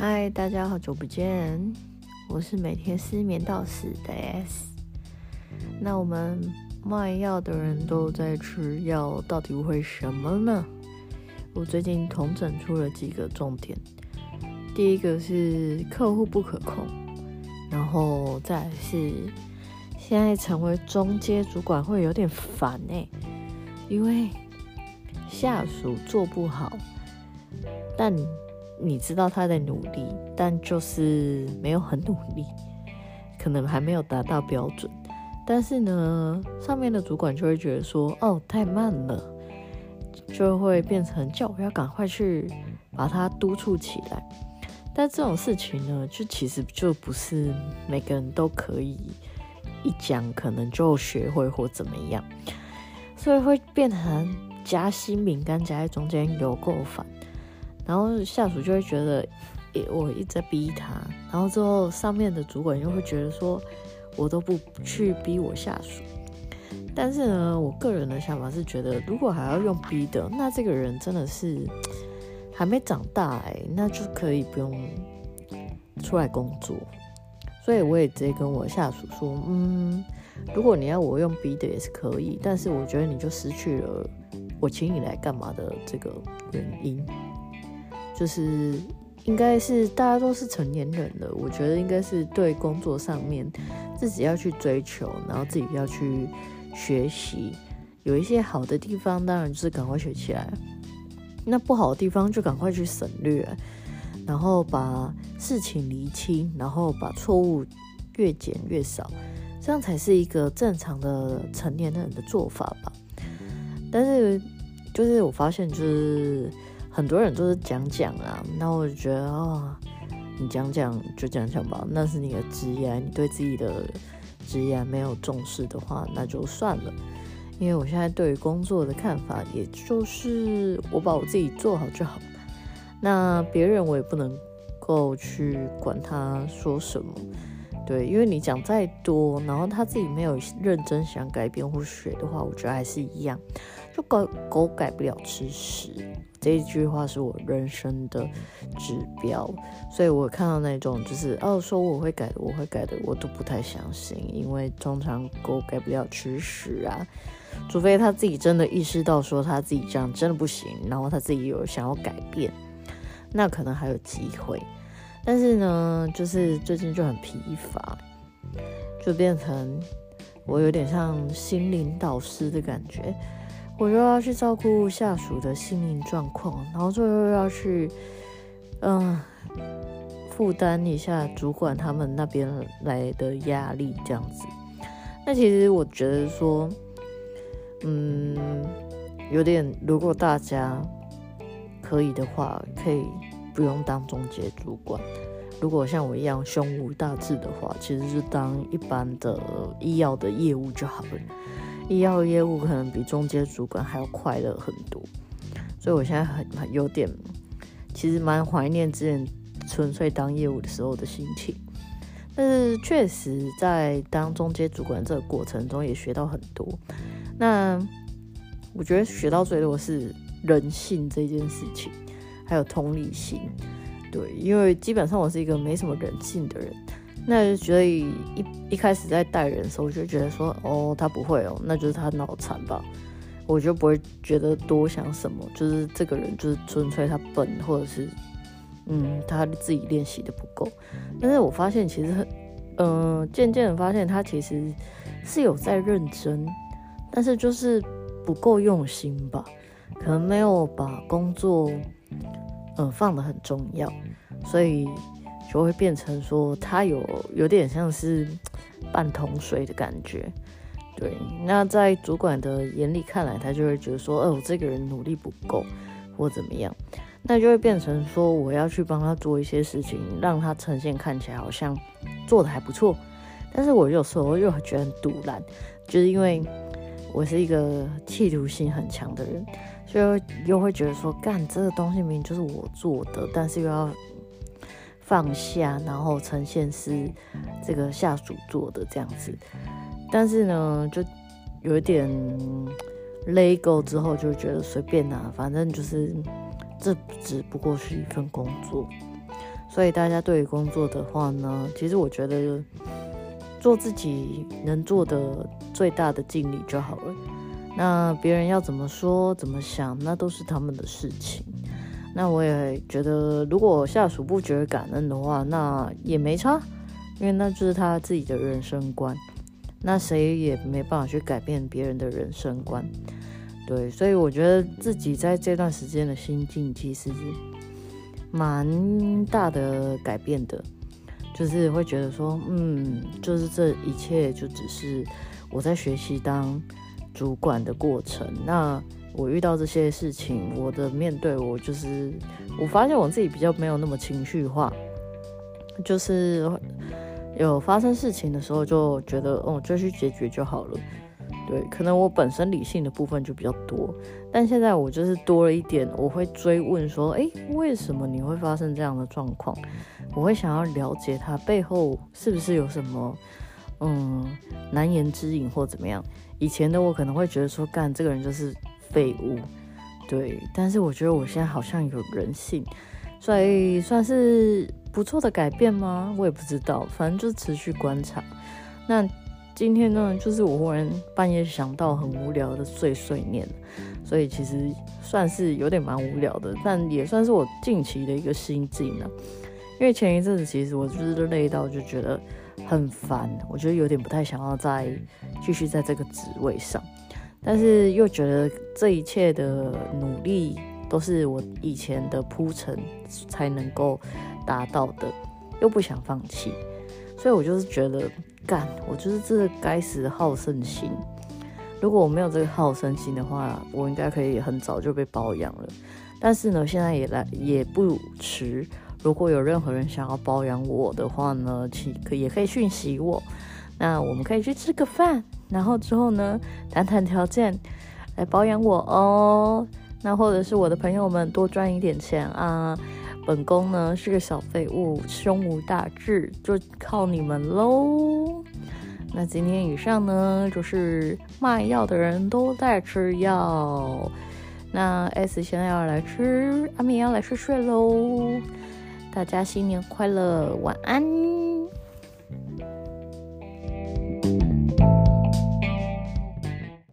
嗨，大家好久不见，我是每天失眠到死的 S。那我们卖药的人都在吃药，到底为什么呢？我最近统整出了几个重点，第一个是客户不可控，然后再是现在成为中阶主管会有点烦哎，因为下属做不好，但你知道他在努力，但就是没有很努力，可能还没有达到标准。但是呢，上面的主管就会觉得说，哦，太慢了，就会变成叫我要赶快去把它督促起来。但这种事情呢，就其实就不是每个人都可以一讲可能就学会或怎么样，所以会变成夹心饼干夹在中间，有够烦。然后下属就会觉得，我一直在逼他，然后之后上面的主管又会觉得说，我都不去逼我下属。但是呢，我个人的想法是觉得，如果还要用逼的，那这个人真的是还没长大哎，那就可以不用出来工作。所以我也直接跟我下属说，嗯，如果你要我用逼的也是可以，但是我觉得你就失去了我请你来干嘛的这个原因。就是应该是大家都是成年人了，我觉得应该是对工作上面自己要去追求，然后自己要去学习，有一些好的地方，当然就是赶快学起来；那不好的地方就赶快去省略，然后把事情厘清，然后把错误越减越少，这样才是一个正常的成年人的做法吧。但是就是我发现就是。很多人都是讲讲啊，那我就觉得哦，你讲讲就讲讲吧，那是你的职业，你对自己的职业没有重视的话，那就算了。因为我现在对于工作的看法，也就是我把我自己做好就好。那别人我也不能够去管他说什么，对，因为你讲再多，然后他自己没有认真想改变或学的话，我觉得还是一样。就狗狗改不了吃屎，这一句话是我人生的指标，所以我看到那种就是哦说我会改的，我会改的，我都不太相信，因为通常狗改不了吃屎啊，除非他自己真的意识到说他自己这样真的不行，然后他自己有想要改变，那可能还有机会。但是呢，就是最近就很疲乏，就变成我有点像心灵导师的感觉。我又要去照顾下属的性命状况，然后最后又要去，嗯，负担一下主管他们那边来的压力，这样子。那其实我觉得说，嗯，有点，如果大家可以的话，可以不用当中介主管。如果像我一样胸无大志的话，其实是当一般的医药的业务就好了。医药业务可能比中介主管还要快乐很多，所以我现在很很有点，其实蛮怀念之前纯粹当业务的时候的心情。但是确实在当中介主管这个过程中也学到很多。那我觉得学到最多是人性这件事情，还有同理心。对，因为基本上我是一个没什么人性的人。那所以一一开始在带人的时候，我就觉得说，哦，他不会哦，那就是他脑残吧，我就不会觉得多想什么，就是这个人就是纯粹他笨，或者是，嗯，他自己练习的不够。但是我发现其实很，嗯，渐渐的发现他其实是有在认真，但是就是不够用心吧，可能没有把工作，嗯，放得很重要，所以。就会变成说他有有点像是半桶水的感觉，对。那在主管的眼里看来，他就会觉得说，哦，这个人努力不够或怎么样，那就会变成说我要去帮他做一些事情，让他呈现看起来好像做的还不错。但是我有时候又觉得很堵烂，就是因为我是一个企图心很强的人，所以又会觉得说，干这个东西明明就是我做的，但是又要。放下，然后呈现是这个下属做的这样子，但是呢，就有一点勒够之后，就觉得随便拿，反正就是这只不过是一份工作，所以大家对于工作的话呢，其实我觉得做自己能做的最大的尽力就好了。那别人要怎么说、怎么想，那都是他们的事情。那我也觉得，如果下属不觉得感恩的话，那也没差，因为那就是他自己的人生观。那谁也没办法去改变别人的人生观。对，所以我觉得自己在这段时间的心境其实是蛮大的改变的，就是会觉得说，嗯，就是这一切就只是我在学习当主管的过程。那我遇到这些事情，我的面对我就是我发现我自己比较没有那么情绪化，就是有发生事情的时候就觉得，哦，就去解决就好了。对，可能我本身理性的部分就比较多，但现在我就是多了一点，我会追问说，哎，为什么你会发生这样的状况？我会想要了解他背后是不是有什么，嗯，难言之隐或怎么样。以前的我可能会觉得说，干这个人就是废物，对，但是我觉得我现在好像有人性，所以算是不错的改变吗？我也不知道，反正就持续观察。那。今天呢，就是我忽然半夜想到很无聊的碎碎念，所以其实算是有点蛮无聊的，但也算是我近期的一个心境呢。因为前一阵子其实我就是累到就觉得很烦，我觉得有点不太想要再继续在这个职位上，但是又觉得这一切的努力都是我以前的铺陈才能够达到的，又不想放弃，所以我就是觉得。干，我就是这该死的好胜心。如果我没有这个好胜心的话，我应该可以很早就被包养了。但是呢，现在也来也不迟。如果有任何人想要包养我的话呢，其可也可以讯息我。那我们可以去吃个饭，然后之后呢谈谈条件来包养我哦。那或者是我的朋友们多赚一点钱啊。本宫呢是个小废物，胸无大志，就靠你们喽。那今天以上呢，就是卖药的人都在吃药。那 S 现在要来吃，阿明要来睡睡喽。大家新年快乐，晚安。